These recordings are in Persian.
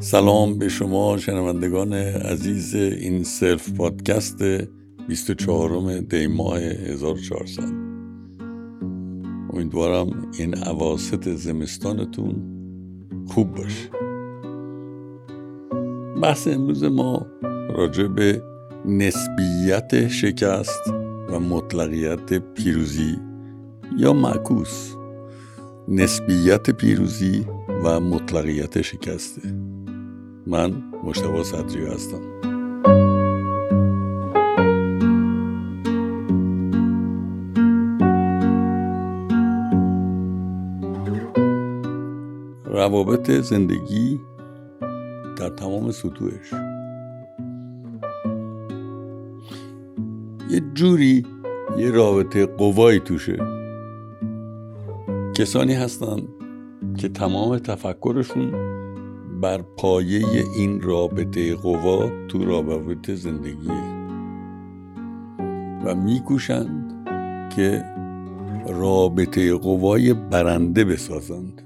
سلام به شما شنوندگان عزیز این سلف پادکست 24 دی ماه 1400 امیدوارم این عواست زمستانتون خوب باشه. بحث امروز ما راجع به نسبیت شکست و مطلقیت پیروزی یا معکوس. نسبیت پیروزی و مطلقیت شکسته. من مشتبه صدری هستم. روابط زندگی در تمام سطوحش. یه جوری یه رابطه قوایی توشه. کسانی هستن که تمام تفکرشون بر پایه این رابطه قوا تو رابطه زندگیه. و میکوشند که رابطه قوای برنده بسازند.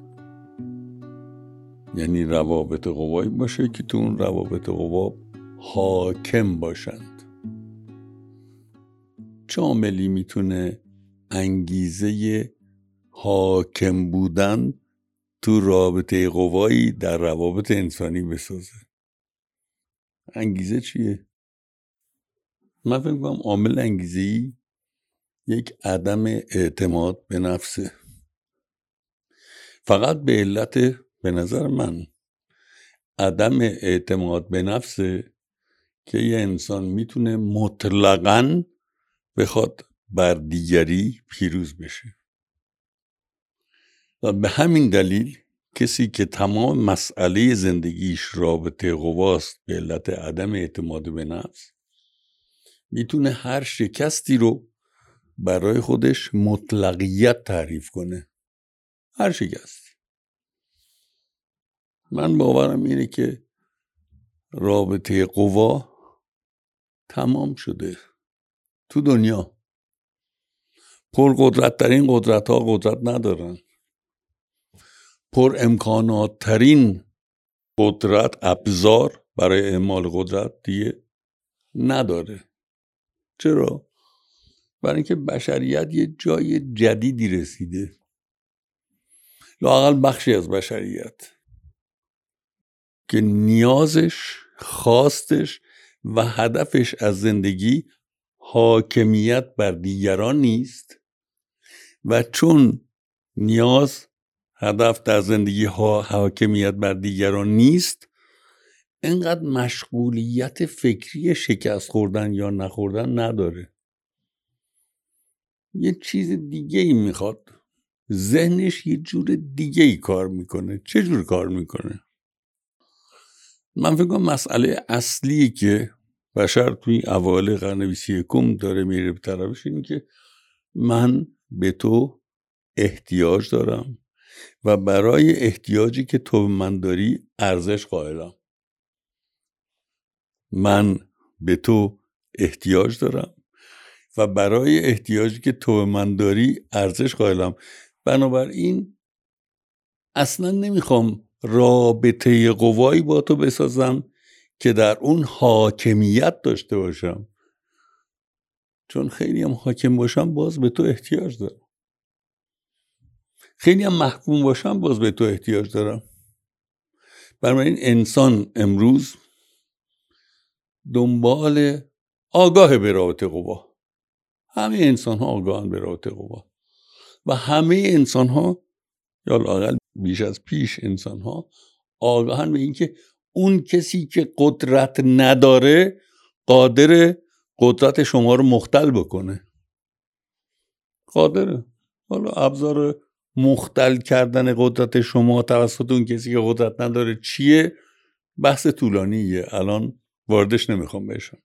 یعنی روابط قوایی باشه که تو اون روابط قوا حاکم باشند. چه عاملی می‌تونه انگیزه حاکم بودن تو رابطه قوایی در روابط انسانی بسازه. انگیزه چیه؟ من فکر کنم عامل انگیزه ای یک عدم اعتماد به نفسه. فقط به علت به نظر من عدم اعتماد به نفسه که یه انسان می‌تونه مطلقا بخواد بر دیگری پیروز بشه. و به همین دلیل کسی که تمام مسئله زندگیش رابطه قواست به علت عدم اعتماد به نفس می‌تونه هر شکستی رو برای خودش مطلقیت تعریف کنه. هر شکستی من باورم اینه که رابطه قوا تمام شده تو دنیا. پرقدرت ترین قدرت ها قدرت ندارن. پر امکانات ترین قدرت ابزار برای اعمال قدرت دیگه نداره. چرا؟ برای اینکه بشریت یه جای جدیدی رسیده. لاقل بخشی از بشریت. که نیازش خواستش و هدفش از زندگی حاکمیت بر دیگران نیست و چون نیاز هدف در زندگی ها حاکمیت بر دیگران نیست اینقدر مشغولیت فکری شکست خوردن یا نخوردن نداره. یه چیز دیگه ای می‌خواد. ذهنش یه جور دیگه ای کار می‌کنه. چه جور کار می‌کنه؟ من فکر کنم مسئله اصلی که بشر توی اوایل قرن بیست یکم داره میره به طرفش اینه که من به تو احتیاج دارم و برای احتیاجی که تو به من داری ارزش قائلم. من به تو احتیاج دارم و برای احتیاجی که تو به من داری ارزش قائلم. بنابراین اصلا نمی‌خوام رابطه قوایی با تو بسازم که در اون حاکمیت داشته باشم. چون خیلی هم حاکم باشم باز به تو احتیاج دارم. خیلی هم محکوم باشم باز به تو احتیاج دارم. بنابراین انسان امروز دنبال آگاه به رابطه قوا. همه انسان ها آگاهن به رابطه قوا. و همه انسان ها یا لاقل بیش از پیش انسان ها آگاهن به اینکه اون کسی که قدرت نداره قادر قدرت شما رو مختل بکنه. قادره. حالا ابزار مختل کردن قدرت شما توسط اون کسی که قدرت نداره چیه؟ بحث طولانیه. الان واردش نمی‌خوام بشم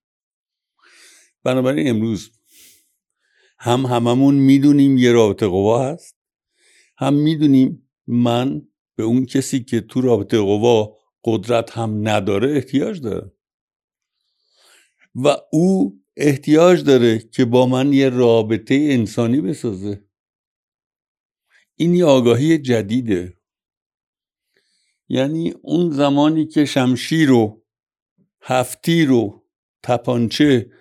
بنابراین امروز هم هممون می‌دونیم یه رابطه قوا هست هم می‌دونیم من به اون کسی که تو رابطه قوا قدرت هم نداره احتیاج داره و او احتیاج داره که با من یه رابطه انسانی بسازه. این یه آگاهی جدیده. یعنی اون زمانی که شمشیر و هفتی رو تپانچه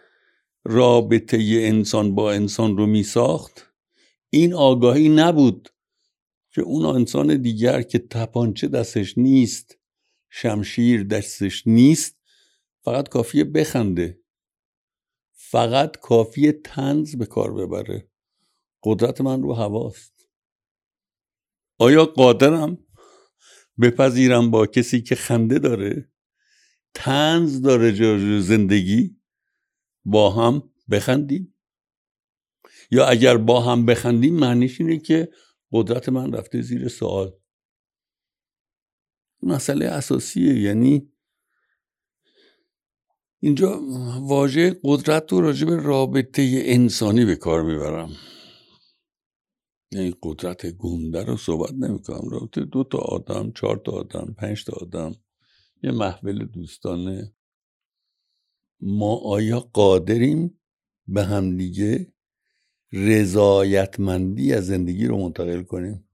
رابطه انسان با انسان رو می ساخت این آگاهی نبود که اون انسان دیگر که تپانچه دستش نیست شمشیر دستش نیست فقط کافیه بخنده. فقط کافیه تنز به کار ببره. قدرت من رو هواست. آیا قادرم بپذیرم با کسی که خنده داره؟ تنز داره جا زندگی؟ با هم بخندیم؟ یا اگر با هم بخندیم معنیش اینه که قدرت من رفته زیر سوال. مسئله اساسیه یعنی اینجا واژه قدرت رو راجع به رابطه انسانی به کار می‌برم. یعنی قدرت گنده رو صحبت نمی‌کنم. رابطه دو تا آدم چهار تا آدم پنج تا آدم یه محول دوستانه. ما آیا قادریم به همدیگه؟ رضایتمندی از زندگی رو منتقل کنیم.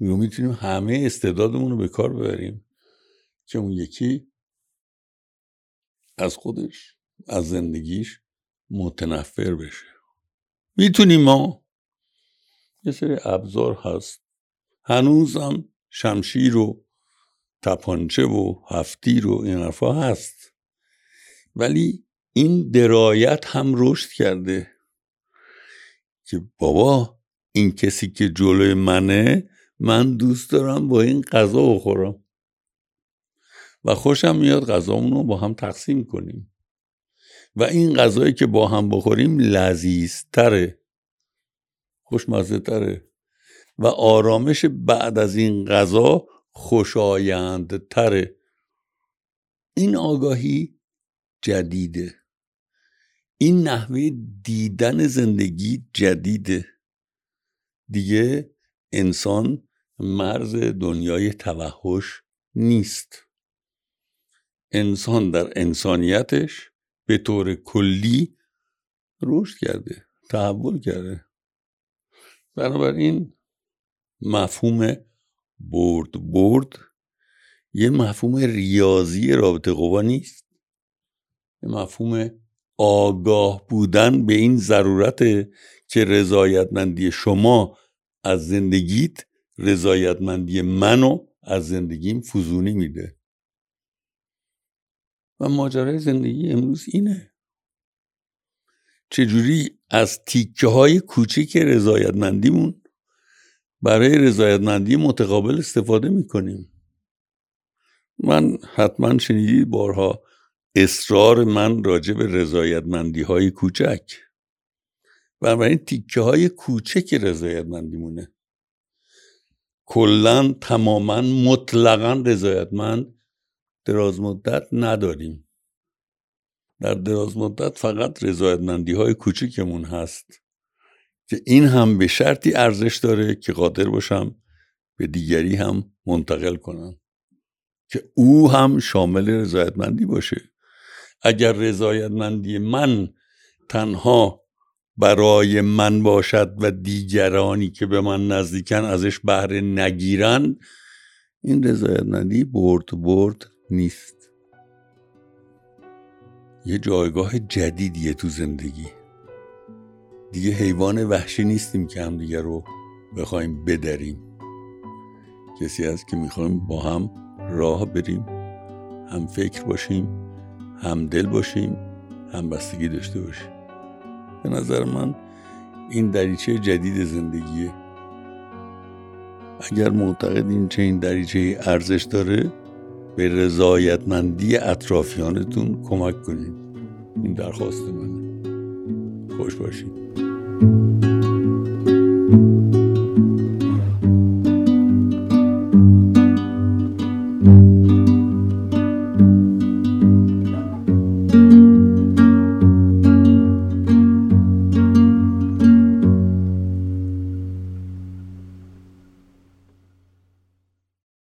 یا می‌تونیم همه استعدادمون رو به کار ببریم. که اون یکی از خودش از زندگیش متنفر بشه. می‌تونیم ما یه سری ابزار هست. هنوزم شمشیر و تپانچه و هفتی رو این حرفا هست. ولی این درایت هم رشد کرده. که بابا این کسی که جلوی منه من دوست دارم با این غذا بخورم. و خوشم میاد غذامون رو با هم تقسیم کنیم. و این غذایی که با هم بخوریم لذیذتره. خوشمزه تره و آرامش بعد از این غذا خوشایندتره. این آگاهی جدیده. این نحوه دیدن زندگی جدیده. دیگه انسان مرز دنیای توحش نیست. انسان در انسانیتش به طور کلی رشد کرده تحول کرده. بنابراین مفهوم برد برد یه مفهوم ریاضی رابطه قوا نیست. یه مفهوم آگاه بودن به این ضرورت که رضایتمندی شما از زندگیت رضایتمندی منو از زندگیم فزونی میده. و ماجرای زندگی امروز اینه. چجوری از تیکه های کوچیک رضایتمندیمون برای رضایتمندی متقابل استفاده می‌کنیم؟ من حتما شنیدید بارها اصرار من راجع به رضایتمندی های کوچک. بنابراین تیکه های کوچک رضایتمندیمونه. کلا تماما مطلقا رضایتمند دراز مدت نداریم. در دراز مدت فقط رضایتمندی های کوچکمون هست که این هم به شرطی ارزش داره که قادر باشم به دیگری هم منتقل کنم. که او هم شامل رضایتمندی باشه. اگر رضایتمندی من تنها برای من باشد و دیگرانی که به من نزدیکن ازش بهره نگیرن این رضایتمندی برد برد نیست. یه جایگاه جدیدیه تو زندگی. دیگه حیوان وحشی نیستیم که هم دیگه رو بخوایم بدریم. کسی هست که می‌خوایم با هم راه بریم هم فکر باشیم. هم دل باشیم هم بستگی داشته باشیم. به نظر من این دریچه جدید زندگیه. اگر معتقدین چه این دریچه ارزش داره به رضایتمندی اطرافیانتون کمک کنید. این درخواست منه. خوش باشید.